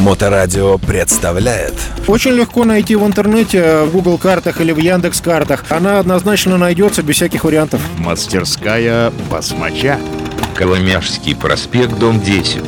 Моторадио представляет Очень легко найти в интернете, в Google картах или в Яндекс картах. Она однозначно найдется без всяких вариантов. Мастерская басмача. Коломяжский проспект, дом 10.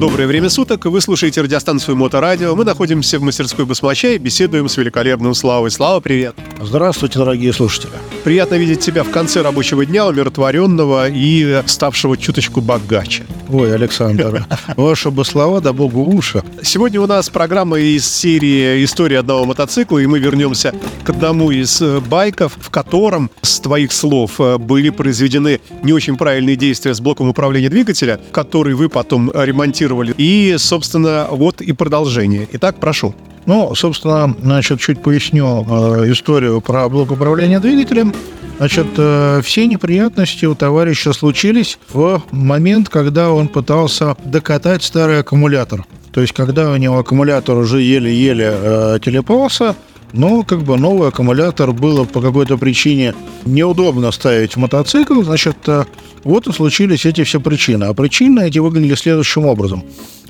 Доброе время суток. Вы слушаете радиостанцию Моторадио. Мы находимся в мастерской Басмача и беседуем с великолепным Славой. Слава, привет. Здравствуйте, дорогие слушатели. Приятно видеть тебя в конце рабочего дня, умиротворенного и ставшего чуточку богаче. Ой, Александр, ваши бы слова, да богу уши. Сегодня у нас программа из серии «История одного мотоцикла», и мы вернемся к одному из э, байков, в котором, с твоих слов, э, были произведены не очень правильные действия с блоком управления двигателя, который вы потом ремонтировали. И, собственно, вот и продолжение. Итак, прошу. Ну, собственно, значит, чуть поясню э, историю про блок управления двигателем. Значит, э, все неприятности у товарища случились в момент, когда он пытался докатать старый аккумулятор. То есть, когда у него аккумулятор уже еле-еле э, телепался, но как бы новый аккумулятор было по какой-то причине неудобно ставить в мотоцикл, значит, э, вот и случились эти все причины. А причины эти выглядели следующим образом.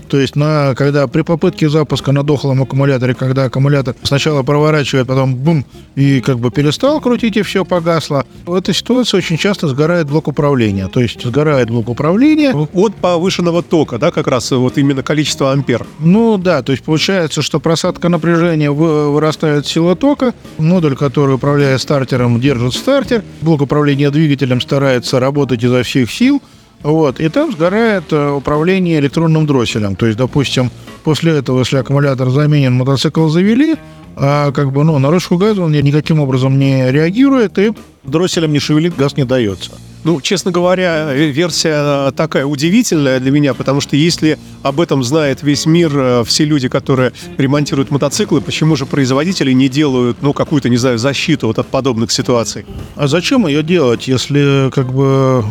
То есть, на, когда при попытке запуска на дохлом аккумуляторе, когда аккумулятор сначала проворачивает, потом бум, и как бы перестал крутить, и все погасло, в этой ситуации очень часто сгорает блок управления. То есть, сгорает блок управления. От повышенного тока, да, как раз вот именно количество ампер. Ну да, то есть получается, что просадка напряжения вы- вырастает сила модуль, который управляет стартером, держит стартер, блок управления двигателем старается работать изо всех сил, вот, и там сгорает э, управление электронным дросселем. То есть, допустим, после этого, если аккумулятор заменен, мотоцикл завели, а как бы, ну, на ручку газа он ни- никаким образом не реагирует и дросселем не шевелит, газ не дается. Ну, честно говоря, э, версия э, такая удивительная для меня, потому что если об этом знает весь мир, э, все люди, которые ремонтируют мотоциклы, почему же производители не делают, ну, какую-то, не знаю, защиту вот от подобных ситуаций? А зачем ее делать, если как бы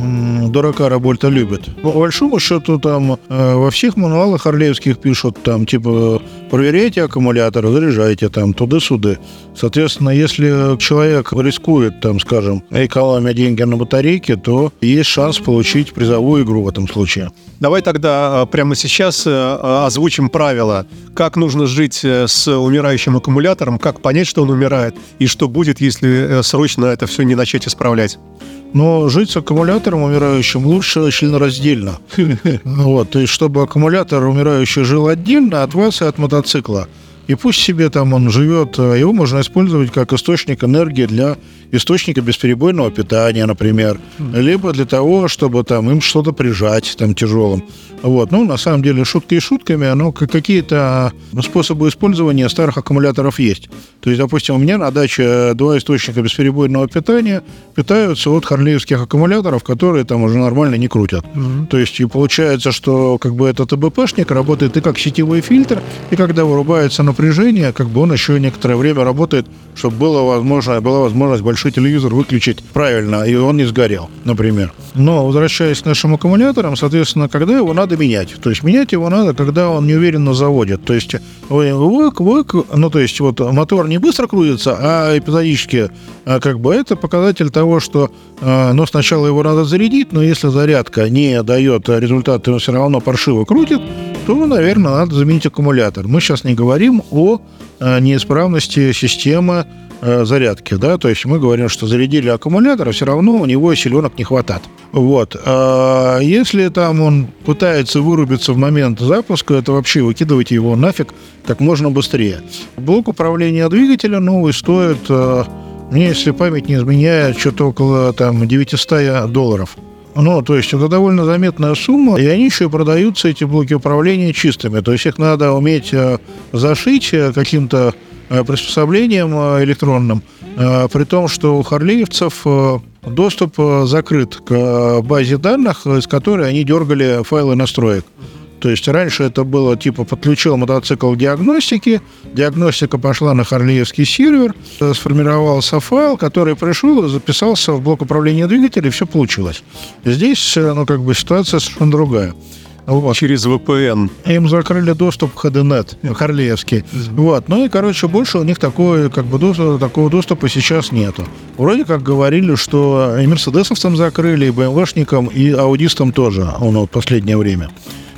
дурака Рабольта любят? Ну, по большому счету там во всех мануалах орлеевских пишут там типа проверяйте аккумулятор, заряжайте там туды-суды. Соответственно, если человек рискует там, скажем, экономя деньги на батарейке, то есть шанс получить призовую игру в этом случае. Давай тогда э, прямо сейчас э, э, озвучим правила, как нужно жить э, с умирающим аккумулятором, как понять, что он умирает, и что будет, если э, срочно это все не начать исправлять. Но жить с аккумулятором умирающим лучше членораздельно. Вот, то есть, чтобы аккумулятор умирающий жил отдельно от вас и от мотоцикла. И пусть себе там он живет, а его можно использовать как источник энергии для источника бесперебойного питания, например, либо для того, чтобы там им что-то прижать там тяжелым. Вот, ну, на самом деле, шутки и шутками, но какие-то способы использования старых аккумуляторов есть. То есть, допустим, у меня на даче два источника бесперебойного питания питаются от харлеевских аккумуляторов, которые там уже нормально не крутят. То есть, и получается, что как бы этот ТБПшник работает и как сетевой фильтр, и когда вырубается напряжение, как бы он еще некоторое время работает, чтобы было возможно, была возможность большой телевизор выключить правильно, и он не сгорел, например. Но, возвращаясь к нашим аккумуляторам, соответственно, когда его надо менять? То есть, менять его надо, когда он неуверенно заводит. То есть, вы- вык, вык, ну, то есть, вот мотор не быстро крутится, а эпизодически, а, как бы, это показатель того, что, а, ну, сначала его надо зарядить, но если зарядка не дает результат, он все равно паршиво крутит, то, наверное, надо заменить аккумулятор. Мы сейчас не говорим о э, неисправности системы э, зарядки, да, то есть мы говорим, что зарядили аккумулятор, а все равно у него силенок не хватает. Вот. А если там он пытается вырубиться в момент запуска, это вообще выкидывайте его нафиг как можно быстрее. Блок управления двигателя новый стоит, э, мне, если память не изменяет, что-то около там 900 долларов. Ну, то есть это довольно заметная сумма, и они еще и продаются, эти блоки управления, чистыми. То есть их надо уметь э, зашить э, каким-то э, приспособлением электронным, при том, что у харлеевцев доступ закрыт к базе данных, из которой они дергали файлы настроек. То есть раньше это было типа подключил мотоцикл к диагностике, диагностика пошла на харлеевский сервер, э, сформировался файл, который пришел и записался в блок управления двигателя, и все получилось. Здесь, э, ну, как бы ситуация совершенно другая. Вот. Через VPN. Им закрыли доступ к HDNet, Харлеевский. Вот. Ну и, короче, больше у них такой, как бы, доступа, такого доступа сейчас нету. Вроде как говорили, что и мерседесовцам закрыли, и БМВшникам, и аудистам тоже, ну, вот последнее время.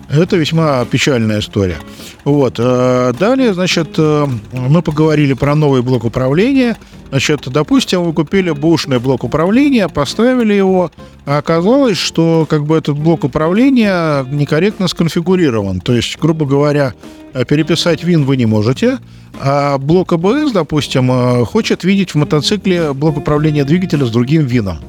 Это весьма печальная история. Вот. э, Далее, значит, э, мы поговорили про новый блок управления. Значит, допустим, вы купили бушный блок управления, поставили его, а оказалось, что как бы этот блок управления некорректно сконфигурирован. То есть, грубо говоря, э, переписать вин вы не можете, а блок АБС, допустим, хочет видеть в мотоцикле блок управления двигателя с другим вином.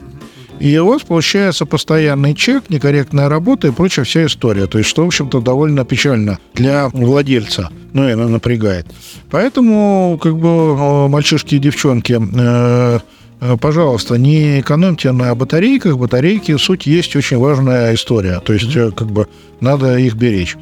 И у вас получается постоянный чек, некорректная работа и прочая вся история. То есть, что, в общем-то, довольно печально для владельца. Ну, и она напрягает. Поэтому, как бы, мальчишки и девчонки, э, э, пожалуйста, не экономьте на батарейках. Батарейки, суть есть очень важная история. То есть, э, как бы, надо их беречь.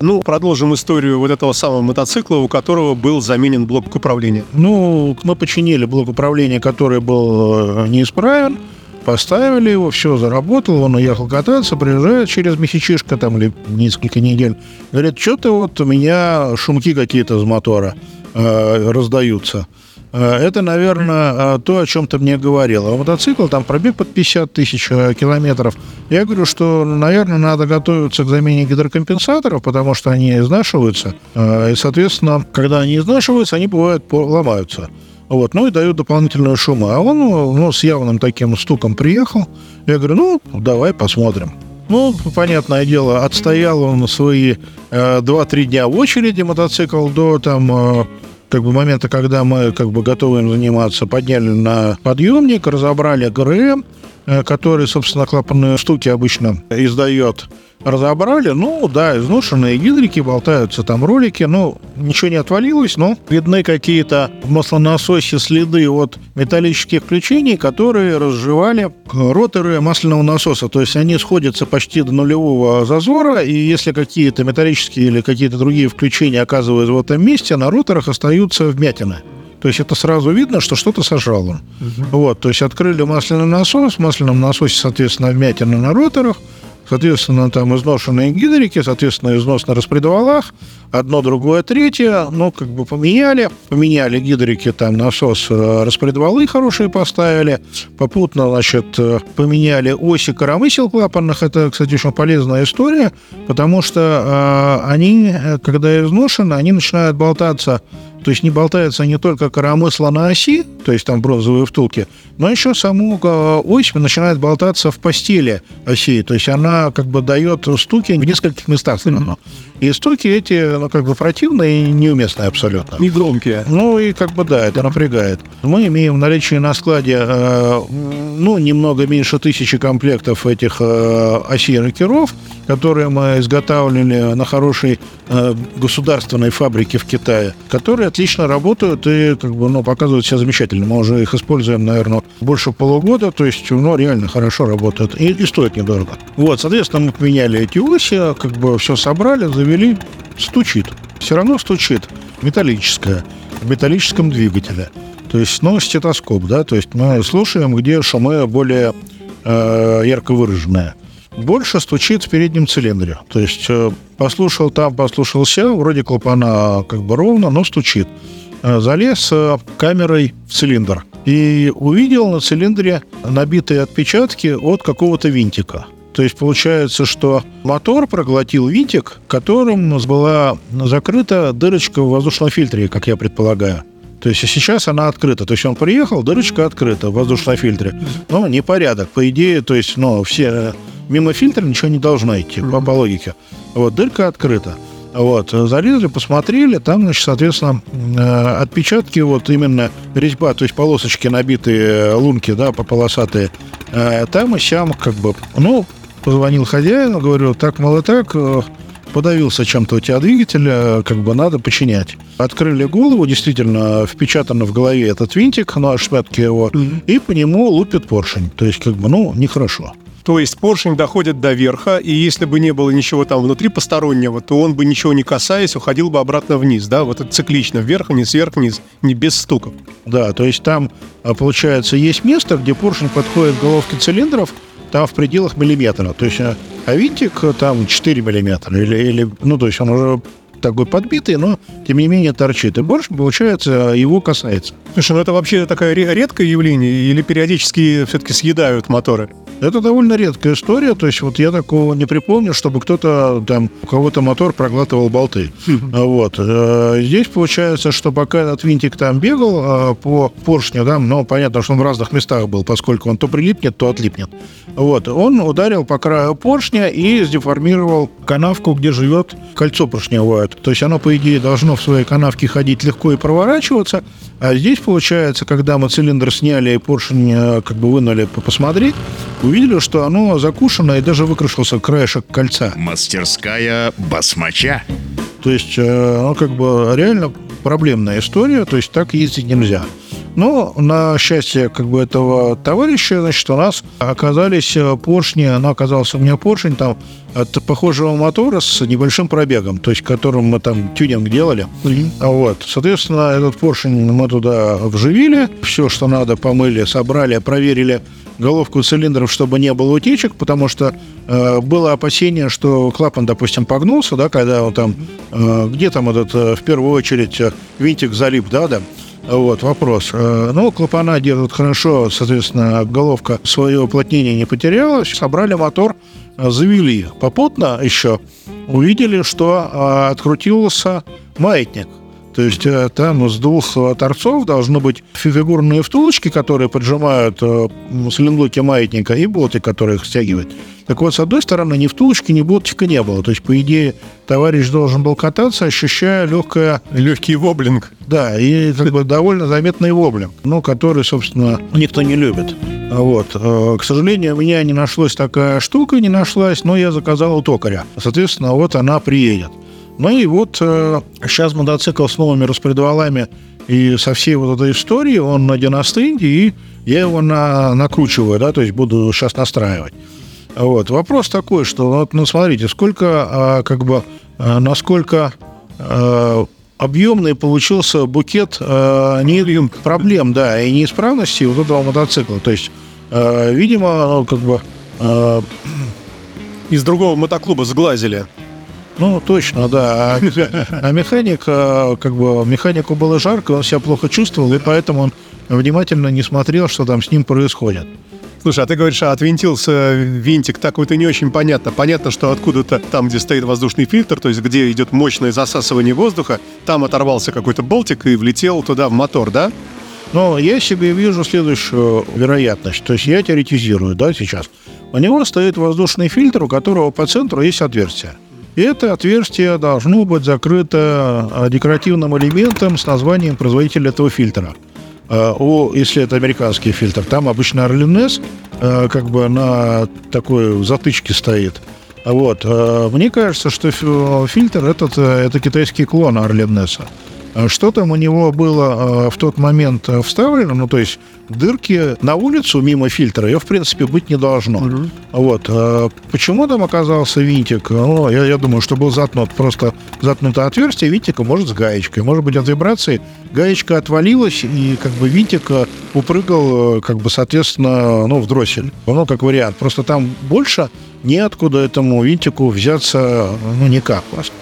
Ну, продолжим историю вот этого самого мотоцикла, у которого был заменен блок управления. Ну, мы починили блок управления, который был неисправен, поставили его, все, заработал, он уехал кататься, приезжает через месячишко там или несколько недель, говорит, что-то вот у меня шумки какие-то из мотора э, раздаются. Э, Это, наверное, э, то, о чем ты мне говорил. А мотоцикл, там пробег под 50 тысяч э, километров. Я говорю, что, наверное, надо готовиться к замене гидрокомпенсаторов, потому что они изнашиваются. И, соответственно, когда они изнашиваются, они бывают ломаются. Вот, ну и дают дополнительную шумы. А он ну, с явным таким стуком приехал. Я говорю, ну, давай посмотрим. Ну, понятное дело, отстоял он свои э, 2-3 дня в очереди мотоцикл до там э, как бы момента, когда мы как бы готовы им заниматься, подняли на подъемник, разобрали ГРМ, э, который, собственно, клапанные штуки обычно издает. Разобрали, ну да, изношенные гидрики, болтаются там ролики, ну, ничего не отвалилось, но видны какие-то в маслонасосе следы от металлических включений, которые разжевали роторы масляного насоса, то есть они сходятся почти до нулевого зазора, и если какие-то металлические или какие-то другие включения оказываются в этом месте, на роторах остаются вмятины. То есть это сразу видно, что что-то сожрал он. Вот, то есть открыли масляный насос, в масляном насосе, соответственно, вмятины на роторах, соответственно, там изношенные гидрики, соответственно, износ на распредвалах, одно, другое, третье, ну, как бы поменяли, поменяли гидрики, там, насос, э, распредвалы хорошие поставили, попутно, значит, э, поменяли оси коромысел клапанных, это, кстати, очень полезная история, потому что э, они, э, когда изношены, они начинают болтаться. То есть не болтается не только коромысла на оси, то есть там бронзовые втулки, но еще саму э, ось начинает болтаться в постели оси. То есть она как бы дает стуки в нескольких местах. равно. И стуки эти, ну, как бы противные и неуместные абсолютно. Негромкие. Ну и как бы да, это напрягает. Мы имеем в наличии на складе, э, ну, немного меньше тысячи комплектов этих э, осей рокеров, которые мы изготавливали на хорошей э, государственной фабрике в Китае, которые отлично работают и как бы, ну, показывают себя замечательно. Мы уже их используем, наверное, больше полугода, то есть, ну, реально хорошо работают и, и стоит недорого. Вот, соответственно, мы поменяли эти оси, как бы все собрали, завели, стучит. Все равно стучит. Металлическое. В металлическом двигателе. То есть, ну, стетоскоп, да, то есть мы слушаем, где шумы более э, ярко выраженные. Больше стучит в переднем цилиндре. То есть э, послушал там, послушал все, вроде клапана как бы ровно, но стучит. Э, залез э, камерой в цилиндр и увидел на цилиндре набитые отпечатки от какого-то винтика. То есть получается, что мотор проглотил винтик, которым была закрыта дырочка в воздушном фильтре, как я предполагаю. То есть сейчас она открыта. То есть он приехал, дырочка открыта в воздушном фильтре. Но непорядок. По идее, то есть, ну, все мимо фильтра ничего не должно идти, по, по логике. Вот, дырка открыта. Вот, залезли, посмотрели, там, значит, соответственно, э, отпечатки, вот именно резьба, то есть полосочки набитые, э, лунки, да, по- полосатые, э, там и сям, как бы, ну, позвонил хозяину, говорю, так, мало так, подавился чем-то у тебя двигатель, как бы надо починять. Открыли голову, действительно, впечатано в голове этот винтик на шпетке его, и по нему лупит поршень. То есть, как бы, ну, нехорошо. То есть поршень доходит до верха, и если бы не было ничего там внутри постороннего, то он бы ничего не касаясь, уходил бы обратно вниз, да? Вот это циклично, вверх-вниз, вверх-вниз, не без стуков. Да, то есть там, а, получается, есть место, где поршень подходит к головке цилиндров, там в пределах миллиметра. То есть, а а винтик э, там 4 миллиметра. Или, или, ну, то есть он уже такой подбитый, но тем не менее торчит. И больше, получается, его касается. Слушай, ну это вообще такое ре- редкое явление, или периодически все-таки съедают моторы? Это довольно редкая история, то есть вот я такого не припомню, чтобы кто-то там, у кого-то мотор проглатывал болты. Вот. Э, здесь получается, что пока этот винтик там бегал э, по поршню, да, но понятно, что он в разных местах был, поскольку он то прилипнет, то отлипнет. Вот. Он ударил по краю поршня и сдеформировал канавку, где живет кольцо поршневое. То есть оно, по идее, должно в своей канавке ходить легко и проворачиваться, а здесь, получается, когда мы цилиндр сняли и поршень э, как бы вынули посмотреть, увидели, что оно закушено и даже выкрашился краешек кольца. Мастерская басмача. То есть, э, ну, как бы реально проблемная история, то есть так ездить нельзя. Но на счастье как бы этого товарища, значит, у нас оказались э, поршни, она оказался у меня поршень там от похожего мотора с небольшим пробегом, то есть которым мы там тюнинг делали. Mm-hmm. Вот. Соответственно, этот поршень мы туда вживили, все, что надо, помыли, собрали, проверили головку цилиндров, чтобы не было утечек, потому что э, было опасение, что клапан, допустим, погнулся, да, когда он там, э, где там этот, э, в первую очередь, э, винтик залип, да, да, вот, вопрос. Э, ну, клапана держат хорошо, соответственно, головка свое уплотнение не потеряла. Собрали мотор, э, завели попутно еще. Увидели, что э, открутился маятник. То есть там с двух торцов должны быть фигурные втулочки, которые поджимают слендлоки маятника, и болты, которые их стягивают. Так вот, с одной стороны, ни втулочки, ни болтика не было. То есть, по идее, товарищ должен был кататься, ощущая легкое... Легкий воблинг. Да, и как бы довольно заметный воблинг, ну, который, собственно, никто не любит. Вот. Э, к сожалению, у меня не нашлась такая штука, не нашлась, но я заказал у токаря. Соответственно, вот она приедет. Ну и вот э, сейчас мотоцикл с новыми распредвалами и со всей вот этой историей, он на диностенде, и я его на, накручиваю, да, то есть буду сейчас настраивать. Вот. Вопрос такой, что, вот, ну, смотрите, сколько, а, как бы, а, насколько а, объемный получился букет а, не проблем, да, и неисправностей вот этого мотоцикла. То есть, а, видимо, ну, как бы... А, Из другого мотоклуба сглазили. Ну, точно, да. А, а механик, а, как бы, механику было жарко, он себя плохо чувствовал, и поэтому он внимательно не смотрел, что там с ним происходит. Слушай, а ты говоришь, а отвинтился винтик, так вот и не очень понятно. Понятно, что откуда-то там, где стоит воздушный фильтр, то есть где идет мощное засасывание воздуха, там оторвался какой-то болтик и влетел туда в мотор, да? Ну, я себе вижу следующую вероятность. То есть я теоретизирую, да, сейчас. У него стоит воздушный фильтр, у которого по центру есть отверстие. И это отверстие должно быть закрыто а, декоративным элементом с названием производителя этого фильтра – Э, о, если это американский фильтр, там обычно Орлинес э, как бы на такой затычке стоит. Вот. Э, мне кажется, что фильтр этот это китайский клон Орленеса. Что там у него было в тот момент вставлено, ну, то есть дырки на улицу мимо фильтра ее, в принципе, быть не должно. Угу. Вот. А почему там оказался винтик? Ну, я, я думаю, что был заткнут просто заткнуто отверстие винтика, может, с гаечкой. Может быть, от вибрации гаечка отвалилась, и как бы винтик э, упрыгал, э, как бы, соответственно, ну, в дроссель. Ну, как вариант. Просто там больше неоткуда этому винтику взяться, ну, никак просто.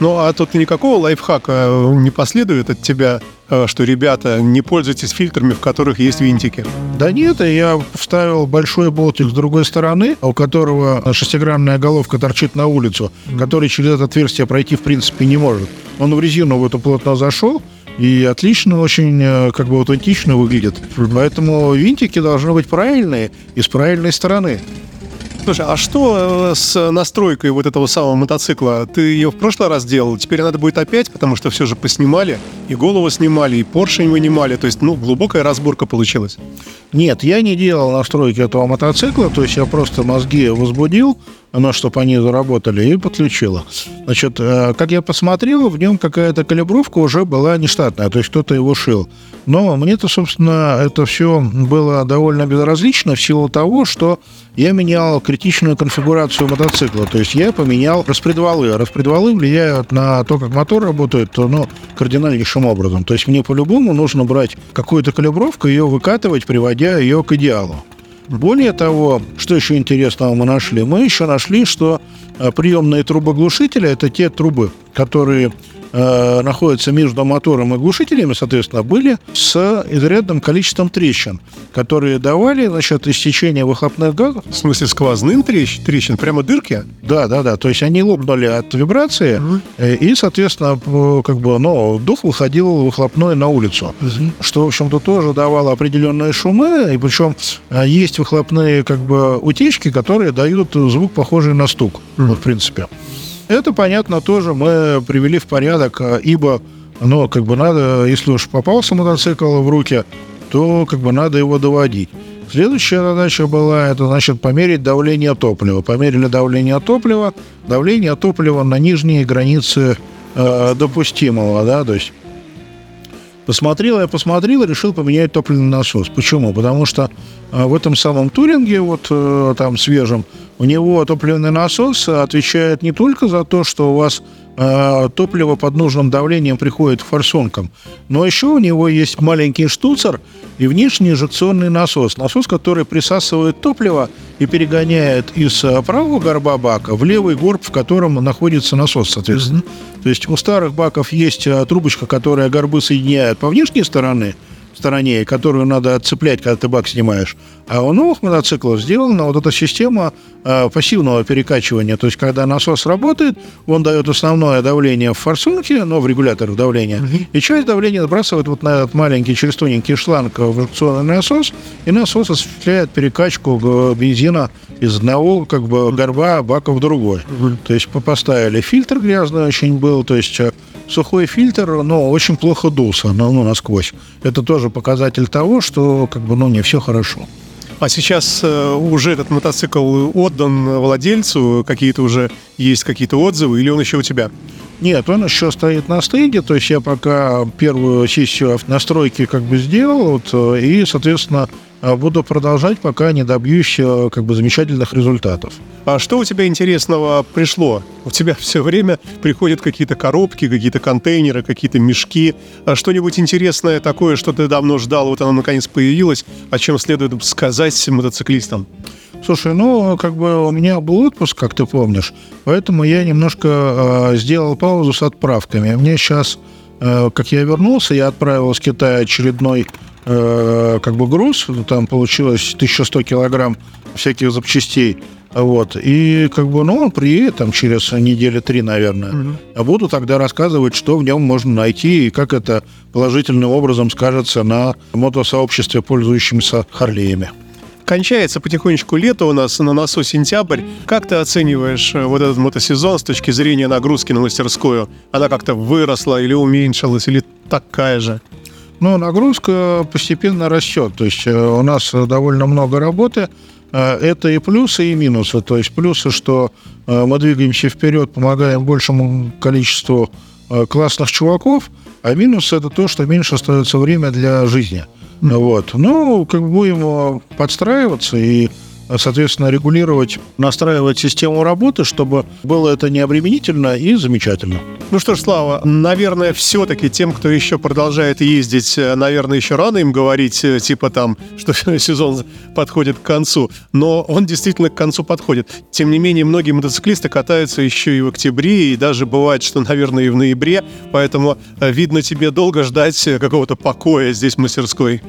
Ну, а тут никакого лайфхака э, не последует от тебя, э, что, ребята, не пользуйтесь фильтрами, в которых есть винтики? Да нет, я вставил большой болтик с другой стороны, у которого шестигранная головка торчит на улицу, который через это отверстие пройти в принципе не может. Он в резину в эту плотно зашел, и отлично, очень э, как бы аутентично выглядит. Поэтому винтики должны быть правильные и с правильной стороны. Слушай, а что э, с настройкой вот этого самого мотоцикла? Ты ее в прошлый раз делал, теперь надо будет опять, потому что все же поснимали, и голову снимали, и поршень вынимали, то есть, ну, глубокая разборка получилась. Нет, я не делал настройки этого мотоцикла, то есть я просто мозги возбудил, на чтобы они заработали, и подключила. Значит, э, как я посмотрел, в нем какая-то калибровка уже была нештатная, то есть кто-то его шил. Но мне-то, собственно, это все было довольно безразлично в силу того, что я менял критичную конфигурацию мотоцикла. То есть я поменял распредвалы. Распредвалы влияют на то, как мотор работает, ну, кардинальнейшим образом. То есть мне по-любому нужно брать какую-то калибровку, ее выкатывать, приводя ее к идеалу. Более того, что еще интересного мы нашли? Мы еще нашли, что э, приемные трубоглушители – это те трубы, которые э, находятся между мотором и глушителями, соответственно, были с изрядным количеством трещин, которые давали, значит, истечение выхлопных газов. В смысле, сквозным трещ, трещин? Прямо дырки? Да, да, да. То есть они лопнули от вибрации, э, и, соответственно, п- как бы, ну, дух выходил выхлопной на улицу. Что, в общем-то, тоже давало определенные шумы, и причем э, есть выхлопные, как бы, утечки, которые дают звук, похожий на стук, вот, в принципе. Это, понятно, тоже мы привели в порядок, э, ибо, ну, как бы надо, если уж попался мотоцикл в руки, то, как бы, надо его доводить. Следующая задача была, это, значит, померить давление топлива. Померили давление топлива, давление топлива на нижние границы э, допустимого, да, то есть Посмотрел я, посмотрел, решил поменять топливный насос. Почему? Потому что э, в этом самом Туринге, вот э, там свежем, у него топливный насос отвечает не только за то, что у вас топливо под нужным давлением приходит к форсункам, но еще у него есть маленький штуцер и внешний инжекционный насос. Насос, который присасывает топливо и перегоняет из э, правого горба бака в левый горб, в котором находится насос, соответственно. То есть у старых баков есть э, трубочка, которая горбы соединяет по внешней стороне, стороне, которую надо отцеплять, когда ты бак снимаешь. А у новых мотоциклов сделана вот эта система э, пассивного перекачивания. То есть, когда насос работает, он дает основное давление в форсунке, но в регуляторах давления, и часть давления сбрасывает вот на этот маленький через тоненький шланг в инжекционный насос, и насос осуществляет перекачку э, бензина из одного как бы горба бака в другой. То есть по- поставили фильтр грязный очень был, то есть э, сухой фильтр, но очень плохо дулся, ну, ну, насквозь. Это тоже показатель того, что как бы, ну, не все хорошо. А сейчас э, уже этот мотоцикл отдан владельцу? Какие-то уже есть какие-то отзывы? Или он еще у тебя? Нет, он еще стоит на стенде, то есть я пока первую сессию настройки как бы сделал, вот, э, и, соответственно, буду продолжать, пока не добьюсь э, как бы замечательных результатов. А что у тебя интересного пришло? У тебя все время приходят какие-то коробки, какие-то контейнеры, какие-то мешки. А что-нибудь интересное такое, что ты давно ждал, вот оно наконец появилось, о чем следует сказать мотоциклистам? Слушай, ну, как бы у меня был отпуск, как ты помнишь, поэтому я немножко э, сделал паузу с отправками. Мне сейчас, как я вернулся, я отправил из Китая очередной э, как бы груз, там получилось 1100 килограмм всяких запчастей, вот, и как бы, ну, он приедет там через недели три, наверное, а буду тогда рассказывать, что в нем можно найти и как это положительным образом скажется на мотосообществе, пользующемся Харлеями. Кончается потихонечку лето у нас на носу сентябрь. Как ты оцениваешь э, вот этот мотосезон с точки зрения нагрузки на мастерскую? Она как-то выросла или уменьшилась, или такая же? Ну, нагрузка постепенно растет. То есть э, у нас довольно много работы. Э, Это и плюсы, и минусы. То есть плюсы, что мы двигаемся вперед, помогаем большему количеству классных чуваков, а минусы это то, что меньше остается время для жизни. Вот. Ну, как бы будем подстраиваться и соответственно, регулировать, настраивать систему работы, чтобы было это не обременительно и замечательно. Ну что ж, Слава, наверное, все-таки тем, кто еще продолжает ездить, э, наверное, еще рано им говорить, э, типа там, что сезон подходит к концу. Но он действительно к концу подходит. Тем не менее, многие мотоциклисты катаются еще и в октябре, и даже бывает, что, наверное, и в ноябре. Поэтому, э, видно, тебе долго ждать э, какого-то покоя здесь в мастерской.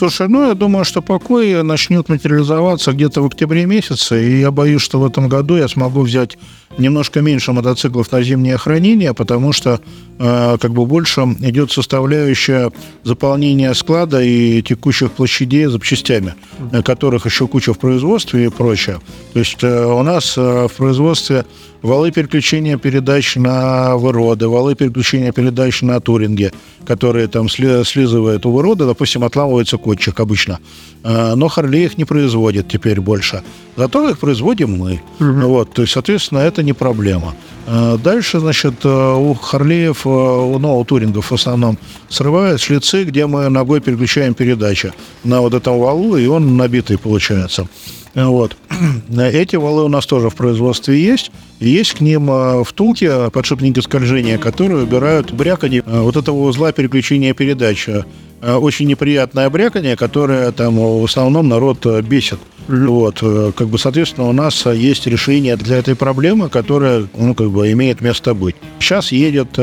Слушай, ну я думаю, что покой начнет материализоваться где-то в октябре месяце, и я боюсь, что в этом году я смогу взять немножко меньше мотоциклов на зимнее хранение, потому что э, как бы больше идет составляющая заполнения склада и текущих площадей запчастями, э, которых еще куча в производстве и прочее. То есть э, у нас э, в производстве валы переключения передач на выроды, валы переключения передач на туринге, которые там сли- слизывают у вырода, допустим, отламывается котчик обычно. Э, Но Харлей их не производит теперь больше. Зато их производим мы. Вот, то есть, соответственно, это не проблема. Э, Дальше, значит, э, у Харлеев, э, у, у турингов в основном срывают шлицы, где мы ногой переключаем передачи на вот этом валу, и он набитый получается. Вот. Эти валы у нас тоже в производстве есть. Есть к ним э, втулки, подшипники скольжения, которые убирают бряканье э, вот этого узла переключения передач. Очень неприятное бряканье, которое там в основном народ бесит. Вот, э, как бы, соответственно, у нас есть решение для этой проблемы, которая, ну, как бы, имеет место быть. Сейчас едет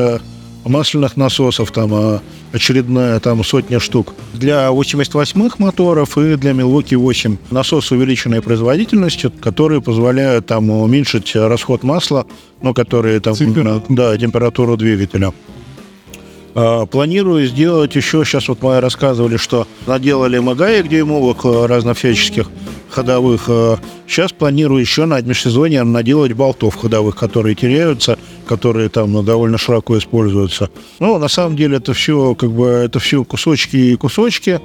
масляных насосов, там а, очередная там сотня штук. Для 88-х моторов и для Milwaukee 8 насос увеличенной производительностью, которые позволяют там уменьшить расход масла, но которые там... Температуру. Да, температуру двигателя. А, Планирую сделать еще, сейчас вот мы рассказывали, что наделали мы гаек дюймовых э, разновсяческих ходовых. Сейчас планирую еще на межсезонье наделать болтов ходовых, которые теряются, которые там ну, довольно широко используются. Ну, на самом деле это все как бы это все кусочки и кусочки.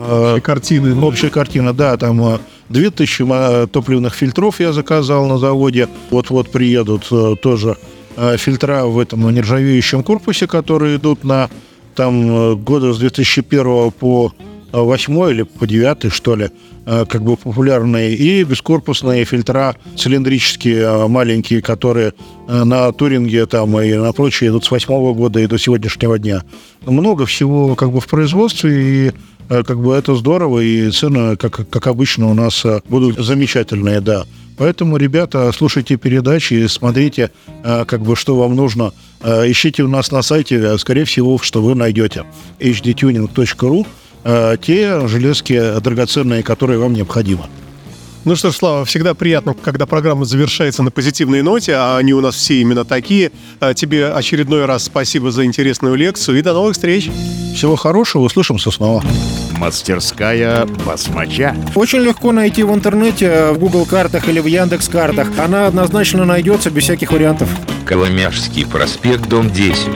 А, Картины. Общая картина, да, там э, 2000 ма- топливных фильтров я заказал на заводе. Вот-вот приедут э, тоже э, фильтра в этом нержавеющем корпусе, которые идут на там э, года с 2001 по 8 или по 9, что ли, э, как бы популярные, и бескорпусные фильтра цилиндрические, э, маленькие, которые э, на Туринге там и на прочие идут с 8 года и до сегодняшнего дня. Много всего как бы в производстве, и э, как бы это здорово, и цены, как, как обычно, у нас э, будут замечательные, да. Поэтому, ребята, слушайте передачи, смотрите, э, как бы, что вам нужно. Э, Ищите у нас на сайте, э, скорее всего, что вы найдете. hdtuning.ru те железки драгоценные, которые вам необходимы. Ну что ж, Слава, всегда приятно, когда программа завершается на позитивной ноте, а они у нас все именно такие. А Тебе очередной раз спасибо за интересную лекцию и до новых встреч. Всего хорошего, услышимся снова. Мастерская басмача. Очень легко найти в интернете, в Google картах или в Яндекс картах. Она однозначно найдется без всяких вариантов. Коломяжский проспект, дом 10.